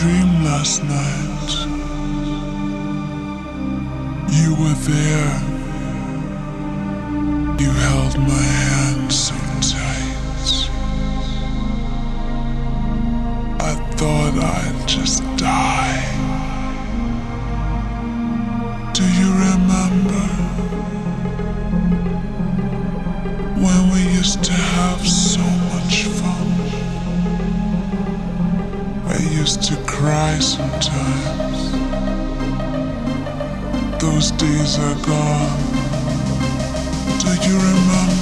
dream last night. You were there. You held my hand so tight. I thought I'd just die. Do you remember when we used to cry sometimes. Those days are gone. Do you remember?